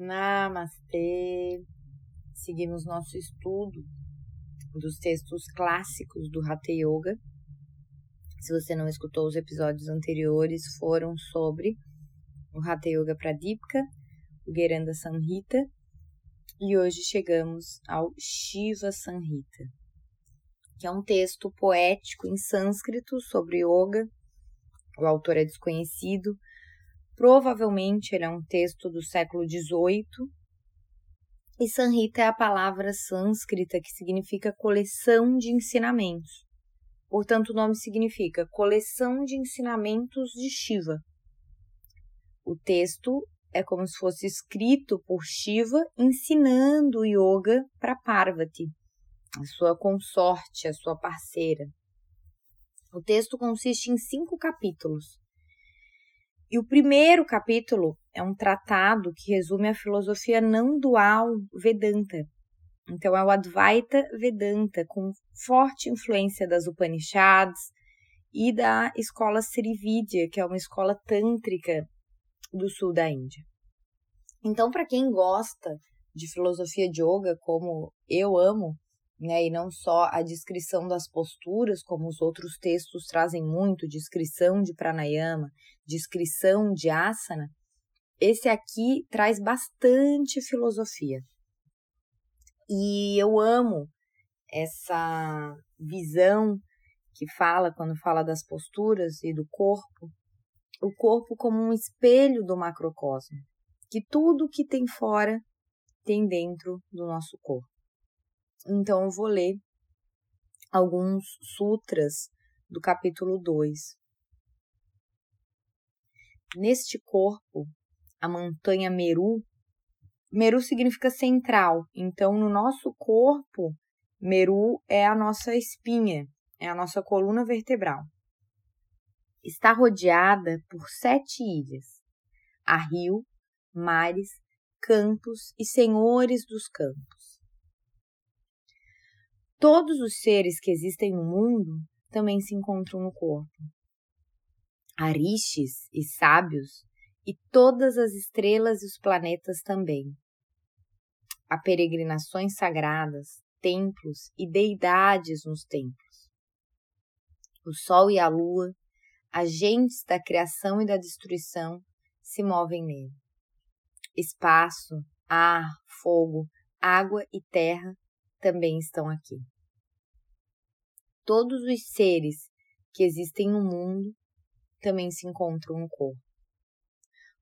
Namastê! Seguimos nosso estudo dos textos clássicos do Hatha Yoga. Se você não escutou os episódios anteriores, foram sobre o Hatha Yoga Pradipika, o Geranda Samhita, e hoje chegamos ao Shiva Samhita, que é um texto poético em sânscrito sobre yoga. O autor é desconhecido, Provavelmente ele é um texto do século XVIII. E Sanhita é a palavra sânscrita que significa coleção de ensinamentos. Portanto, o nome significa coleção de ensinamentos de Shiva. O texto é como se fosse escrito por Shiva ensinando yoga para Parvati, a sua consorte, a sua parceira. O texto consiste em cinco capítulos. E o primeiro capítulo é um tratado que resume a filosofia não dual Vedanta. Então é o Advaita Vedanta, com forte influência das Upanishads e da escola Srividya, que é uma escola tântrica do sul da Índia. Então, para quem gosta de filosofia de yoga, como eu amo, né, e não só a descrição das posturas, como os outros textos trazem muito, descrição de pranayama, descrição de asana, esse aqui traz bastante filosofia. E eu amo essa visão que fala quando fala das posturas e do corpo, o corpo como um espelho do macrocosmo, que tudo que tem fora tem dentro do nosso corpo. Então eu vou ler alguns sutras do capítulo 2. Neste corpo, a montanha Meru, Meru significa central, então no nosso corpo, Meru é a nossa espinha, é a nossa coluna vertebral. Está rodeada por sete ilhas: há rio, mares, campos e senhores dos campos. Todos os seres que existem no mundo também se encontram no corpo. Arixes e sábios, e todas as estrelas e os planetas também. Há peregrinações sagradas, templos e deidades nos templos. O sol e a lua, agentes da criação e da destruição, se movem nele. Espaço, ar, fogo, água e terra também estão aqui. Todos os seres que existem no mundo também se encontram no corpo.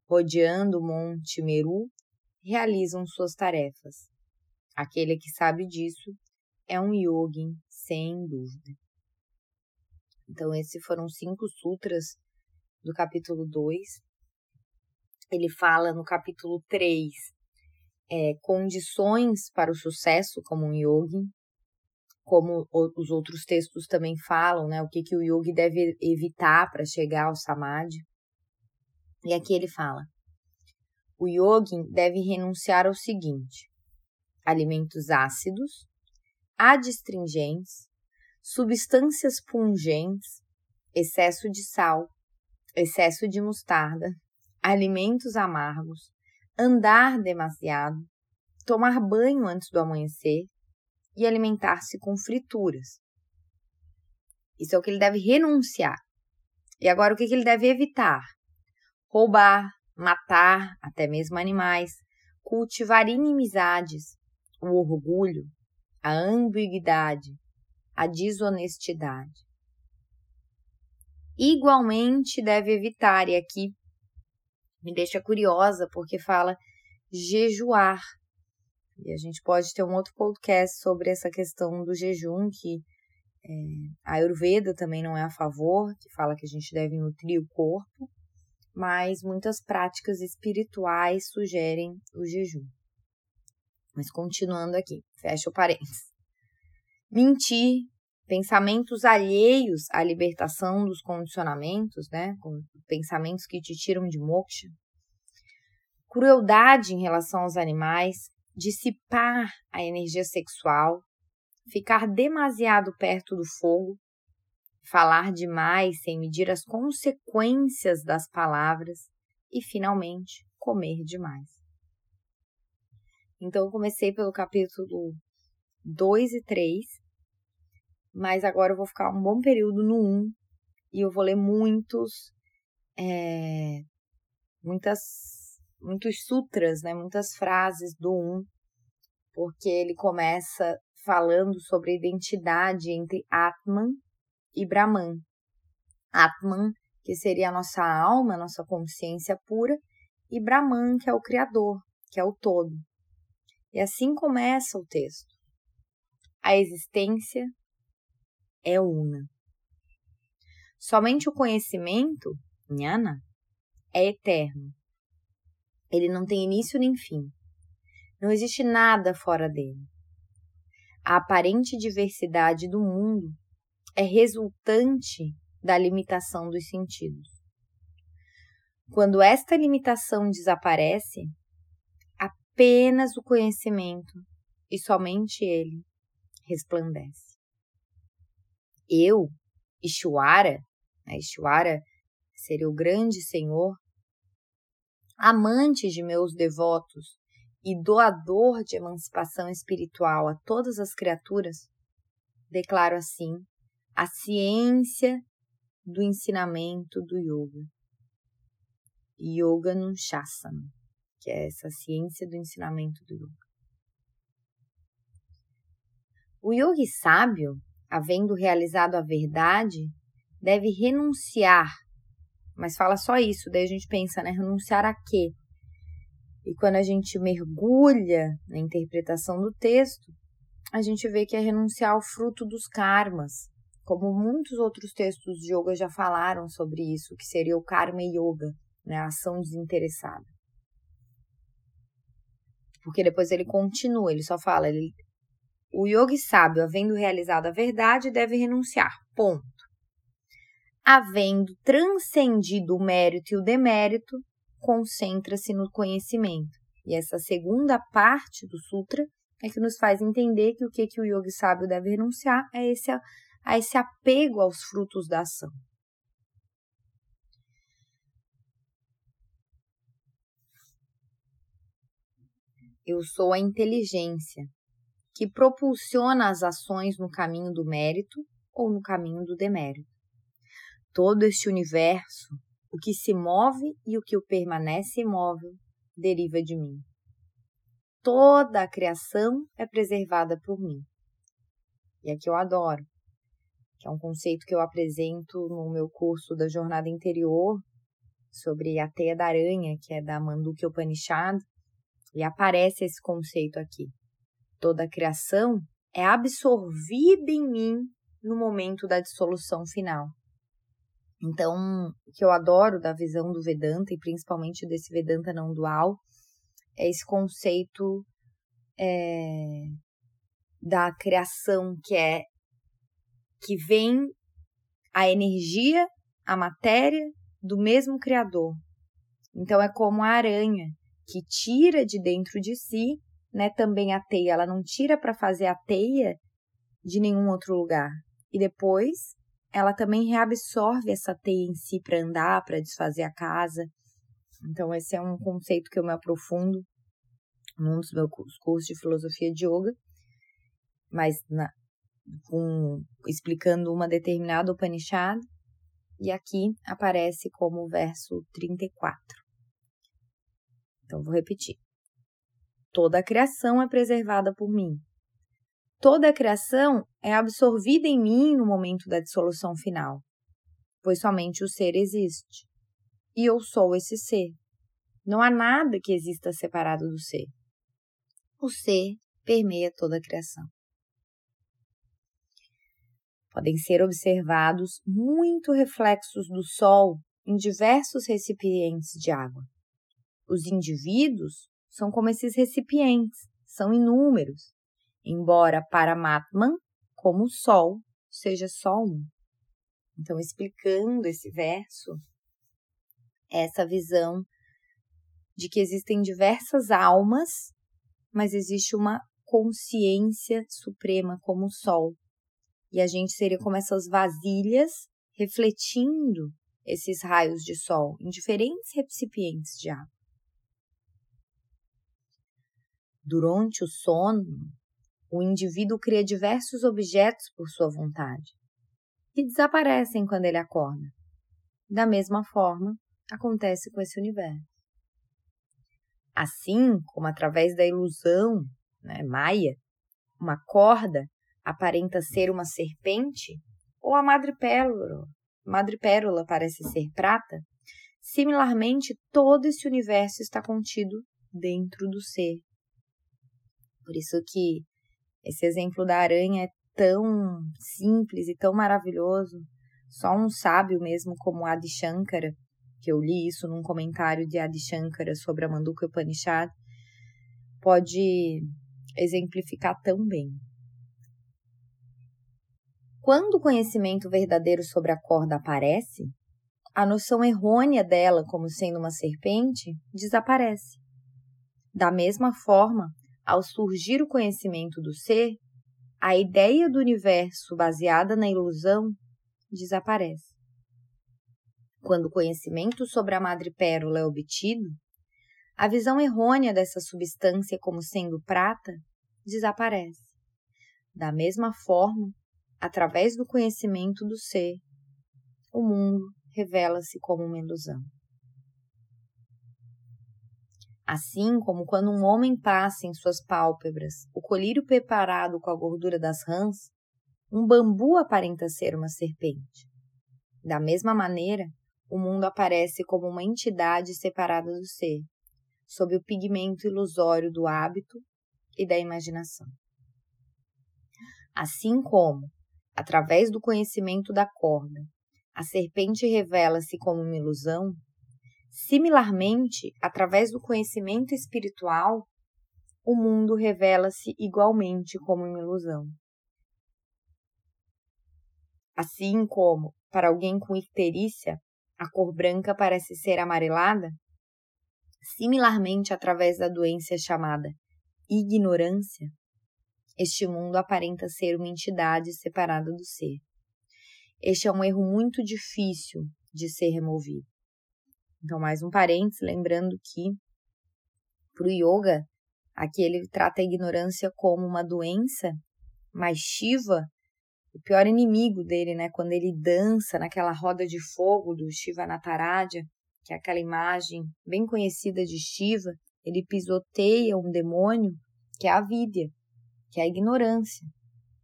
Rodeando o Monte Meru, realizam suas tarefas. Aquele que sabe disso é um yogin, sem dúvida. Então, esses foram cinco sutras do capítulo 2. Ele fala no capítulo 3 é, condições para o sucesso como um yogi, como os outros textos também falam, né? O que, que o yogi deve evitar para chegar ao samadhi. E aqui ele fala: o yogi deve renunciar ao seguinte: alimentos ácidos, adstringentes, substâncias pungentes, excesso de sal, excesso de mostarda, alimentos amargos, andar demasiado, tomar banho antes do amanhecer e alimentar-se com frituras. Isso é o que ele deve renunciar. E agora o que ele deve evitar? Roubar, matar, até mesmo animais, cultivar inimizades, o orgulho, a ambiguidade, a desonestidade. Igualmente deve evitar, e aqui me deixa curiosa porque fala jejuar. E a gente pode ter um outro podcast sobre essa questão do jejum, que é, a Ayurveda também não é a favor, que fala que a gente deve nutrir o corpo, mas muitas práticas espirituais sugerem o jejum. Mas continuando aqui, fecha o parênteses. Mentir, pensamentos alheios à libertação dos condicionamentos, né? Pensamentos que te tiram de moksha. Crueldade em relação aos animais, dissipar a energia sexual, ficar demasiado perto do fogo, falar demais sem medir as consequências das palavras e, finalmente, comer demais. Então eu comecei pelo capítulo 2 e 3, mas agora eu vou ficar um bom período no 1 e eu vou ler muitos, é, muitas, muitos sutras, né, muitas frases do 1, porque ele começa falando sobre a identidade entre Atman e Brahman. Atman, que seria a nossa alma, a nossa consciência pura, e Brahman, que é o Criador, que é o todo. E assim começa o texto. A existência é una. Somente o conhecimento, Nhana, é eterno. Ele não tem início nem fim. Não existe nada fora dele. A aparente diversidade do mundo é resultante da limitação dos sentidos. Quando esta limitação desaparece, apenas o conhecimento e somente ele resplandece. Eu, Ishwara, né, Ishwara seria o grande Senhor, amante de meus devotos e doador de emancipação espiritual a todas as criaturas, declaro assim a ciência do ensinamento do yoga. Yoga Nunchasana, que é essa ciência do ensinamento do yoga. O yogi sábio, havendo realizado a verdade, deve renunciar. Mas fala só isso, daí a gente pensa, né? Renunciar a quê? E quando a gente mergulha na interpretação do texto, a gente vê que é renunciar ao fruto dos karmas, como muitos outros textos de yoga já falaram sobre isso, que seria o karma yoga, né, a ação desinteressada. Porque depois ele continua, ele só fala, ele, o yogi sábio, havendo realizado a verdade, deve renunciar. Ponto. Havendo transcendido o mérito e o demérito, concentra-se no conhecimento. E essa segunda parte do sutra é que nos faz entender que o que, que o yogi sábio deve renunciar é esse a esse apego aos frutos da ação. Eu sou a inteligência que propulsiona as ações no caminho do mérito ou no caminho do demérito. Todo este universo, o que se move e o que o permanece imóvel, deriva de mim. Toda a criação é preservada por mim. E aqui eu adoro que é um conceito que eu apresento no meu curso da Jornada Interior, sobre a teia da aranha, que é da Mandukya Upanishad, e aparece esse conceito aqui. Toda a criação é absorvida em mim no momento da dissolução final. Então, o que eu adoro da visão do Vedanta, e principalmente desse Vedanta não dual, é esse conceito é, da criação que é que vem a energia, a matéria do mesmo Criador. Então é como a aranha que tira de dentro de si, né, também a teia. Ela não tira para fazer a teia de nenhum outro lugar. E depois ela também reabsorve essa teia em si para andar, para desfazer a casa. Então esse é um conceito que eu me aprofundo num dos meus cursos de filosofia de yoga. Mas na, explicando uma determinada Upanishad, e aqui aparece como verso 34. Então, vou repetir. Toda a criação é preservada por mim. Toda a criação é absorvida em mim no momento da dissolução final, pois somente o ser existe. E eu sou esse ser. Não há nada que exista separado do ser. O ser permeia toda a criação podem ser observados muito reflexos do Sol em diversos recipientes de água. Os indivíduos são como esses recipientes, são inúmeros, embora para Matman, como o Sol, seja só um. Então, explicando esse verso, essa visão de que existem diversas almas, mas existe uma consciência suprema como o Sol, e a gente seria como essas vasilhas refletindo esses raios de sol em diferentes recipientes de água. Durante o sono, o indivíduo cria diversos objetos por sua vontade, que desaparecem quando ele acorda. Da mesma forma, acontece com esse universo. Assim como através da ilusão né, maia, uma corda aparenta ser uma serpente, ou a madrepérola, madrepérola parece ser prata, similarmente todo esse universo está contido dentro do ser. Por isso que esse exemplo da aranha é tão simples e tão maravilhoso. Só um sábio mesmo como Adi Shankara, que eu li isso num comentário de Adi Shankara sobre a Manduka Upanishad, pode exemplificar tão bem. Quando o conhecimento verdadeiro sobre a corda aparece, a noção errônea dela como sendo uma serpente desaparece. Da mesma forma, ao surgir o conhecimento do ser, a ideia do universo baseada na ilusão desaparece. Quando o conhecimento sobre a madrepérola é obtido, a visão errônea dessa substância como sendo prata desaparece. Da mesma forma, através do conhecimento do ser, o mundo revela-se como uma ilusão. Assim como quando um homem passa em suas pálpebras o colírio preparado com a gordura das rãs, um bambu aparenta ser uma serpente. Da mesma maneira, o mundo aparece como uma entidade separada do ser, sob o pigmento ilusório do hábito e da imaginação. Assim como, através do conhecimento da corda, a serpente revela-se como uma ilusão, similarmente, através do conhecimento espiritual, o mundo revela-se igualmente como uma ilusão. Assim como, para alguém com icterícia, a cor branca parece ser amarelada, Similarmente, através da doença chamada ignorância, este mundo aparenta ser uma entidade separada do ser. Este é um erro muito difícil de ser removido. Então, mais um parênteses, lembrando que para o yoga, aqui ele trata a ignorância como uma doença, mas Shiva, o pior inimigo dele, né? Quando ele dança naquela roda de fogo do Shiva Nataraja, que é aquela imagem bem conhecida de Shiva, ele pisoteia um demônio que é a vidya, que é a ignorância.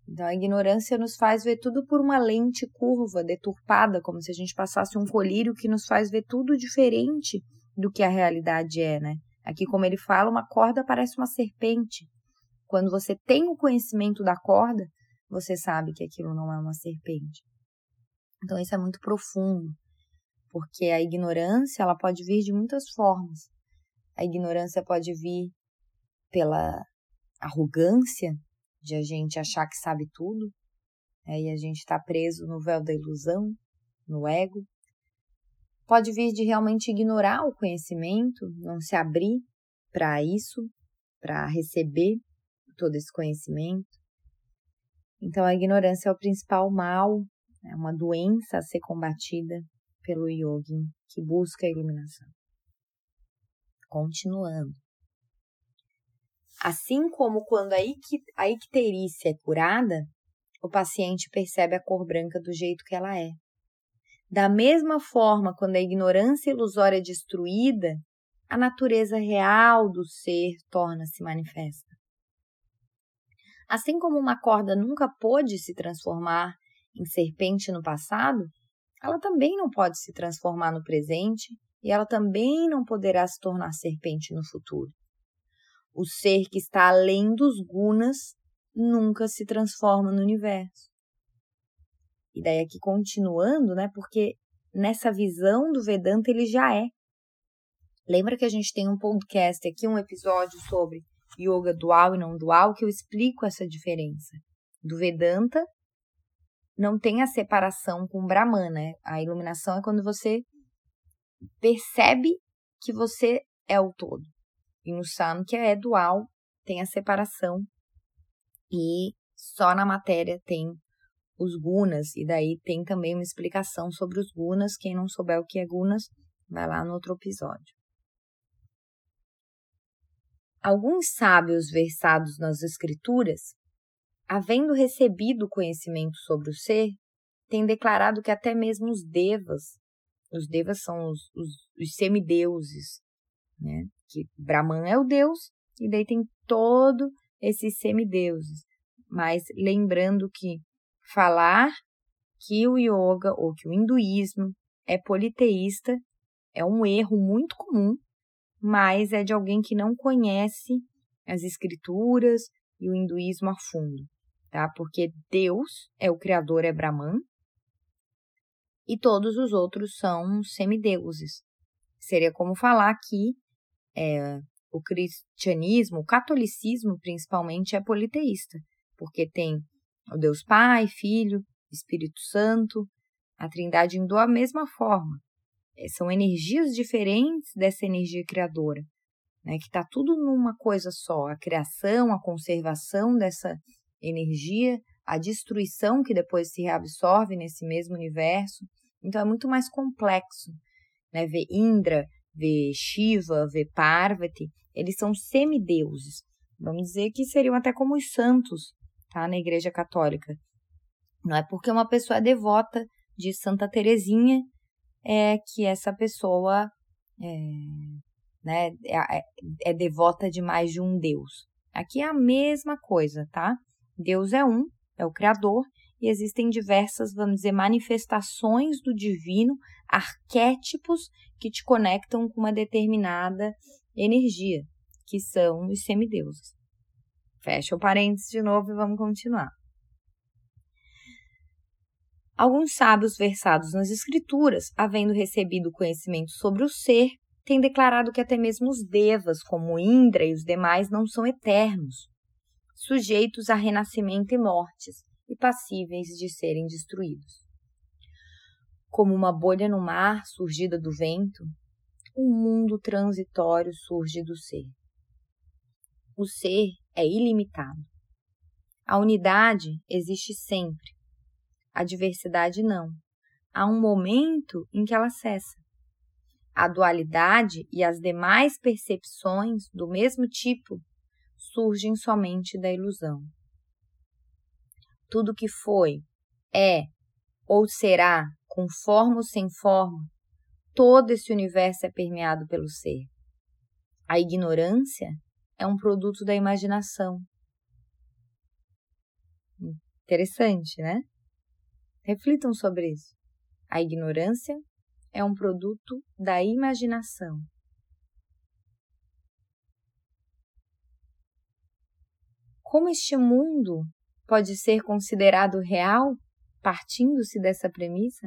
Então, a ignorância nos faz ver tudo por uma lente curva, deturpada, como se a gente passasse um colírio que nos faz ver tudo diferente do que a realidade é, né? Aqui, como ele fala, uma corda parece uma serpente. Quando você tem o conhecimento da corda, você sabe que aquilo não é uma serpente. Então, isso é muito profundo porque a ignorância ela pode vir de muitas formas. A ignorância pode vir pela arrogância de a gente achar que sabe tudo, né, e a gente está preso no véu da ilusão, no ego. Pode vir de realmente ignorar o conhecimento, não se abrir para isso, para receber todo esse conhecimento. Então, a ignorância é o principal mal, é uma doença a ser combatida pelo yogin que busca a iluminação. Continuando. Assim como quando a icterícia é curada, o paciente percebe a cor branca do jeito que ela é. Da mesma forma, quando a ignorância ilusória é destruída, a natureza real do ser torna-se manifesta. Assim como uma corda nunca pôde se transformar em serpente no passado, ela também não pode se transformar no presente e ela também não poderá se tornar serpente no futuro. O ser que está além dos gunas nunca se transforma no universo. E daí aqui continuando, né? Porque nessa visão do Vedanta ele já é. Lembra que a gente tem um podcast aqui, um episódio sobre yoga dual e não dual, que eu explico essa diferença do Vedanta não tem a separação com o Brahman, né? A iluminação é quando você percebe que você é o todo. E no Samkhya é dual, tem a separação. E só na matéria tem os gunas, e daí tem também uma explicação sobre os gunas. Quem não souber o que é gunas, vai lá no outro episódio. Alguns sábios versados nas Escrituras, havendo recebido conhecimento sobre o ser, têm declarado que até mesmo os devas, os devas são os, os, os semideuses, né? que Brahman é o deus, e daí tem todo esses semideuses. Mas lembrando que falar que o yoga ou que o hinduísmo é politeísta é um erro muito comum, mas é de alguém que não conhece as escrituras e o hinduísmo a fundo, tá? Porque Deus é o criador, é Brahman, e todos os outros são semideuses. Seria como falar que é, o cristianismo, o catolicismo principalmente, é politeísta, porque tem o Deus Pai, Filho, Espírito Santo, a Trindade hindu a mesma forma. É, são energias diferentes dessa energia criadora, né, que está tudo numa coisa só: a criação, a conservação dessa energia, a destruição que depois se reabsorve nesse mesmo universo. Então é muito mais complexo. Né? Ver Indra, ver Shiva, ver Parvati, eles são semideuses. Vamos dizer que seriam até como os santos tá? na Igreja Católica. Não é porque uma pessoa é devota de Santa Teresinha é que essa pessoa é, né, é, é, é devota de mais de um Deus. Aqui é a mesma coisa, tá? Deus é um, é o Criador, e existem diversas, vamos dizer, manifestações do divino, arquétipos que te conectam com uma determinada energia, que são os semideuses. Fecha o parênteses de novo e vamos continuar. Alguns sábios versados nas Escrituras, havendo recebido conhecimento sobre o ser, têm declarado que até mesmo os devas, como Indra e os demais, não são eternos, sujeitos a renascimento e mortes, e passíveis de serem destruídos. Como uma bolha no mar surgida do vento, um mundo transitório surge do ser. O ser é ilimitado. A unidade existe sempre, a diversidade não. Há um momento em que ela cessa. A dualidade e as demais percepções do mesmo tipo surgem somente da ilusão. Tudo que foi, é ou será, com forma ou sem forma, todo esse universo é permeado pelo ser. A ignorância é um produto da imaginação. Interessante, né? Reflitam sobre isso. A ignorância é um produto da imaginação. Como este mundo pode ser considerado real partindo-se dessa premissa?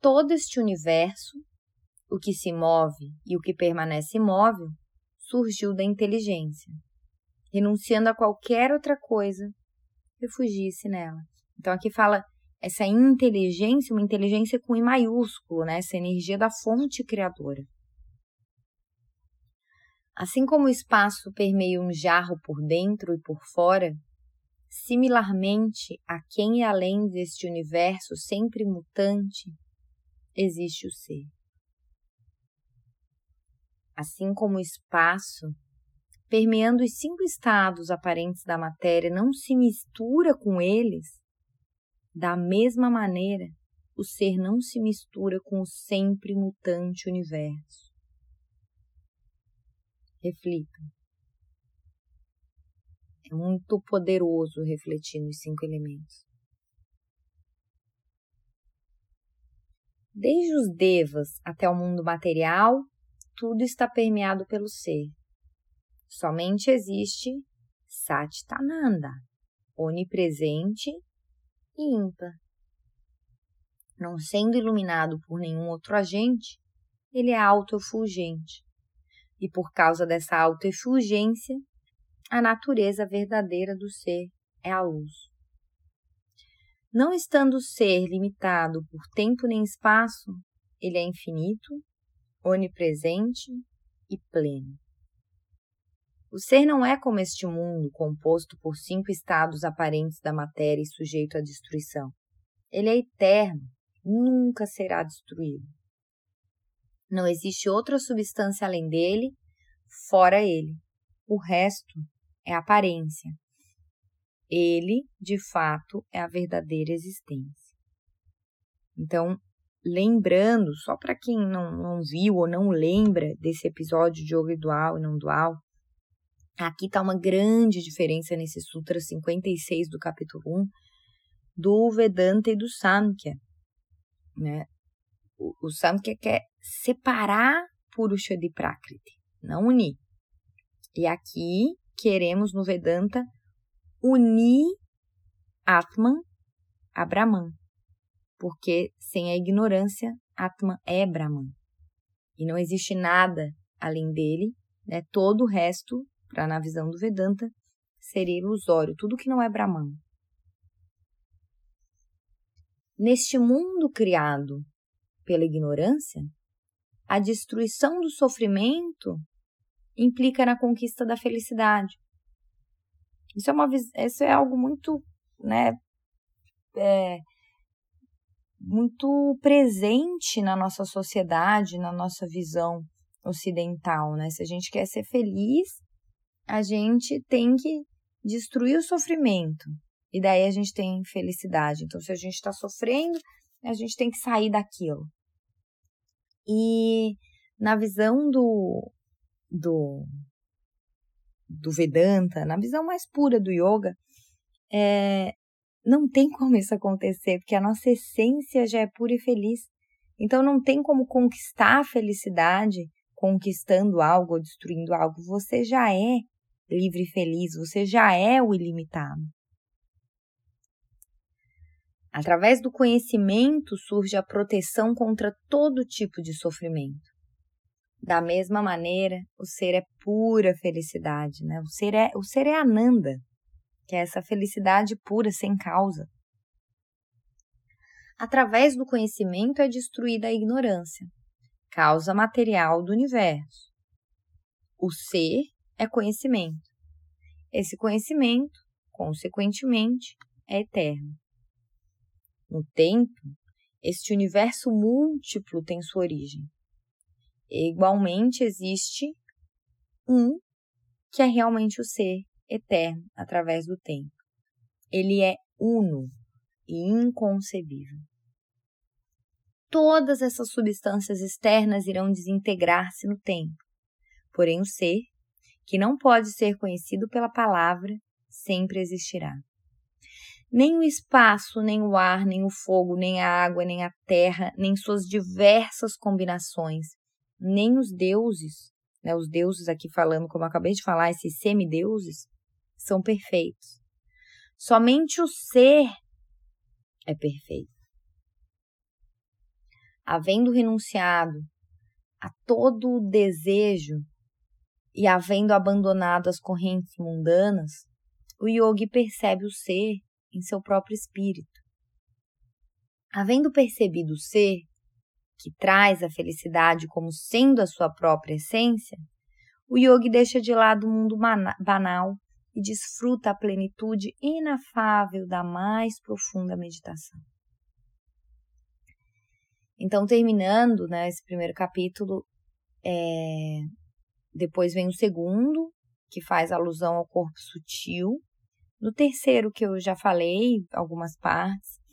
Todo este universo, o que se move e o que permanece imóvel, surgiu da inteligência, renunciando a qualquer outra coisa refugisse nela. Então aqui fala essa inteligência, uma inteligência com I maiúsculo, né? essa energia da fonte criadora. Assim como o espaço permeia um jarro por dentro e por fora, similarmente, a quem e além deste universo sempre mutante, existe o ser. Assim como o espaço permeando os cinco estados aparentes da matéria, não se mistura com eles, da mesma maneira, o ser não se mistura com o sempre mutante universo. Reflita. É muito poderoso refletir nos cinco elementos. Desde os devas até o mundo material, tudo está permeado pelo ser. Somente existe Satchitananda, onipresente e ímpar. Não sendo iluminado por nenhum outro agente, ele é autoefulgente. E por causa dessa autoefulgência, a natureza verdadeira do ser é a luz. Não estando o ser limitado por tempo nem espaço, ele é infinito, onipresente e pleno. O ser não é como este mundo, composto por cinco estados aparentes da matéria e sujeito à destruição. Ele é eterno, nunca será destruído. Não existe outra substância além dele, fora ele. O resto é aparência. Ele, de fato, é a verdadeira existência. Então, lembrando, só para quem não, não viu ou não lembra desse episódio de yoga dual e não dual, aqui está uma grande diferença nesse Sutra 56 do capítulo 1 do Vedanta e do Samkhya. Né? O, o Samkhya quer separar Purusha de Prakriti, não unir. E aqui queremos no Vedanta unir Atman a Brahman. Porque sem a ignorância, Atman é Brahman. E não existe nada além dele, né? Todo o resto, para na visão do Vedanta, seria ilusório, tudo que não é Brahman. Neste mundo criado pela ignorância, a destruição do sofrimento implica na conquista da felicidade. Isso é, uma, isso é algo muito, né, é, muito presente na nossa sociedade, na nossa visão ocidental, né? Se a gente quer ser feliz, a gente tem que destruir o sofrimento. E daí a gente tem felicidade. Então, se a gente está sofrendo, a gente tem que sair daquilo. E na visão do, do, do Vedanta, na visão mais pura do yoga, é, não tem como isso acontecer, porque a nossa essência já é pura e feliz. Então não tem como conquistar a felicidade conquistando algo ou destruindo algo. Você já é livre e feliz, você já é o ilimitado. Através do conhecimento surge a proteção contra todo tipo de sofrimento. Da mesma maneira, o ser é pura felicidade, né? O ser é, o ser é ananda, que é essa felicidade pura sem causa. Através do conhecimento é destruída a ignorância, causa material do universo. O ser é conhecimento. Esse conhecimento, consequentemente, é eterno. No tempo, este universo múltiplo tem sua origem. Igualmente existe um que é realmente o ser eterno através do tempo. Ele é uno e inconcebível. Todas essas substâncias externas irão desintegrar-se no tempo. Porém, o ser, que não pode ser conhecido pela palavra, sempre existirá. Nem o espaço, nem o ar, nem o fogo, nem a água, nem a terra, nem suas diversas combinações, nem os deuses, né, os deuses aqui falando, como acabei de falar, esses semideuses, são perfeitos. Somente o ser é perfeito. Havendo renunciado a todo o desejo e havendo abandonado as correntes mundanas, o yogi percebe o ser em seu próprio espírito. Havendo percebido o ser, que traz a felicidade como sendo a sua própria essência, o yogi deixa de lado o mundo banal e desfruta a plenitude inafável da mais profunda meditação. Então, terminando né, esse primeiro capítulo, é... depois vem o segundo, que faz alusão ao corpo sutil. No terceiro, que eu já falei, algumas partes,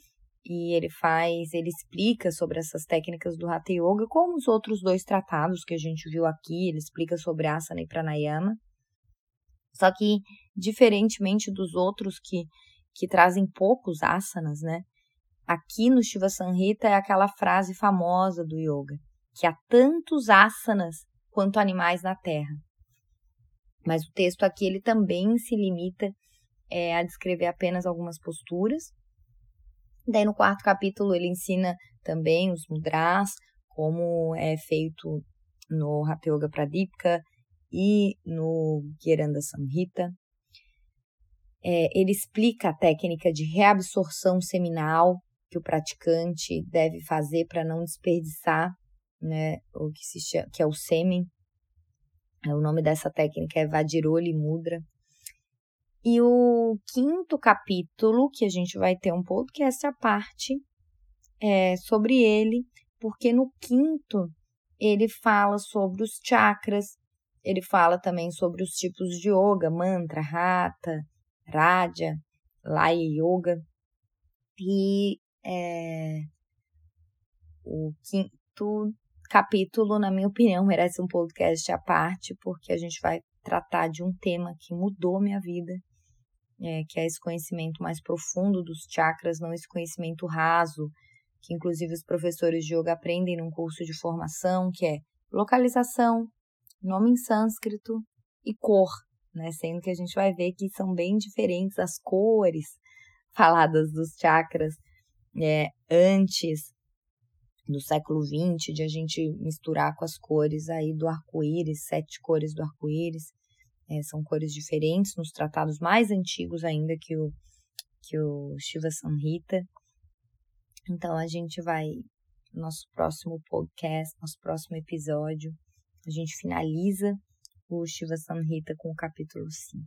e ele faz, ele explica sobre essas técnicas do Hatha Yoga, como os outros dois tratados que a gente viu aqui, ele explica sobre asana e pranayama. Só que, diferentemente dos outros que, que trazem poucos asanas, né? Aqui no Shiva Sanhita é aquela frase famosa do yoga, que há tantos asanas quanto animais na Terra. Mas o texto aqui ele também se limita é, a descrever apenas algumas posturas. Daí no quarto capítulo ele ensina também os mudras, como é feito no Hatha Yoga Pradipika e no Gheranda Samhita. É, ele explica a técnica de reabsorção seminal que o praticante deve fazer para não desperdiçar né, o que, se chama, que é o sêmen. O nome dessa técnica é Vadiroli Mudra. E o quinto capítulo, que a gente vai ter um é essa parte é, sobre ele, porque no quinto ele fala sobre os chakras, ele fala também sobre os tipos de yoga, mantra, rata, raja, laya yoga. E é, o quinto capítulo, na minha opinião, merece um podcast à parte, porque a gente vai tratar de um tema que mudou minha vida, é, que é esse conhecimento mais profundo dos chakras, não esse conhecimento raso, que inclusive os professores de yoga aprendem num curso de formação, que é localização, nome em sânscrito e cor, né? Sendo que a gente vai ver que são bem diferentes as cores faladas dos chakras é, antes do século XX, de a gente misturar com as cores aí do arco-íris, sete cores do arco-íris. É, são cores diferentes nos tratados mais antigos ainda que o, que o Shiva Samhita. Então a gente vai, nosso próximo podcast, nosso próximo episódio, a gente finaliza o Shiva Samhita com o capítulo 5.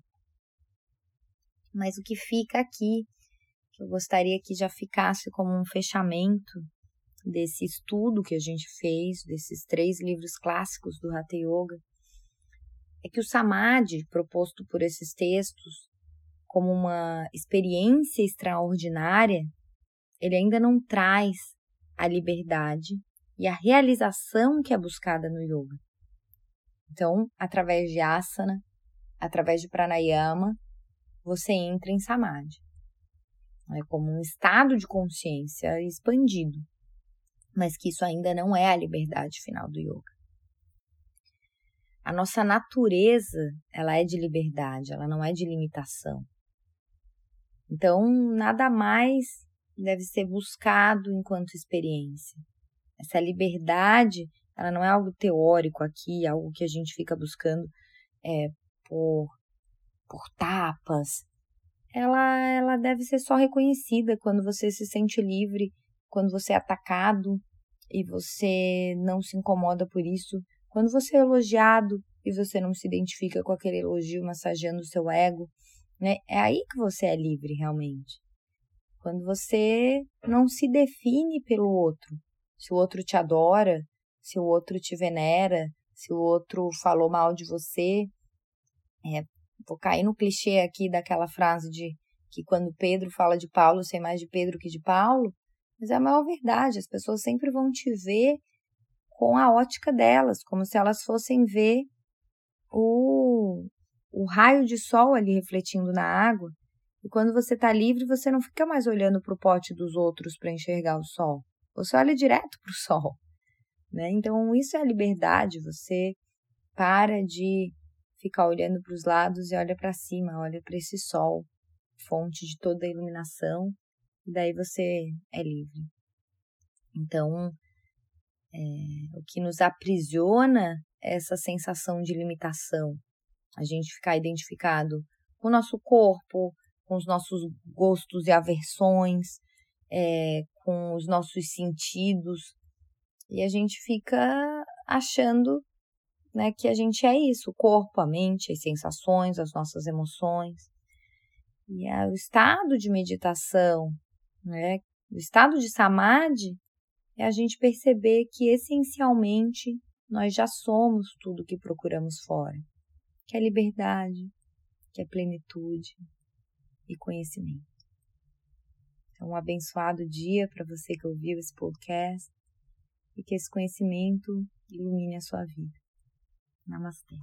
Mas o que fica aqui, que eu gostaria que já ficasse como um fechamento desse estudo que a gente fez, desses três livros clássicos do Hatha Yoga, é que o Samadhi, proposto por esses textos como uma experiência extraordinária, ele ainda não traz a liberdade e a realização que é buscada no yoga. Então, através de asana, através de pranayama, você entra em samadhi. É como um estado de consciência expandido, mas que isso ainda não é a liberdade final do yoga. A nossa natureza, ela é de liberdade, ela não é de limitação. Então, nada mais deve ser buscado enquanto experiência. Essa liberdade ela não é algo teórico aqui, algo que a gente fica buscando é, por, por tapas. Ela, ela deve ser só reconhecida quando você se sente livre, quando você é atacado e você não se incomoda por isso, quando você é elogiado e você não se identifica com aquele elogio massageando o seu ego, né? É aí que você é livre realmente. Quando você não se define pelo outro. Se o outro te adora, se o outro te venera, se o outro falou mal de você. É, vou cair no clichê aqui daquela frase de que quando Pedro fala de Paulo, sei mais de Pedro que de Paulo, mas é a maior verdade, as pessoas sempre vão te ver com a ótica delas, como se elas fossem ver o, o raio de sol ali refletindo na água. E quando você está livre, você não fica mais olhando para o pote dos outros para enxergar o sol. Você olha direto para o sol. Né? Então, isso é a liberdade. Você para de ficar olhando para os lados e olha para cima, olha para esse sol, fonte de toda a iluminação, e daí você é livre. Então, é, o que nos aprisiona é essa sensação de limitação. A gente ficar identificado com o nosso corpo, com os nossos gostos e aversões, é, com os nossos sentidos, e a gente fica achando né, que a gente é isso, o corpo, a mente, as sensações, as nossas emoções. E é o estado de meditação, né, o estado de samadhi, é a gente perceber que essencialmente nós já somos tudo que procuramos fora, que é liberdade, que é plenitude e conhecimento. Então, um abençoado dia para você que ouviu esse podcast e que esse conhecimento ilumine a sua vida. Namastê.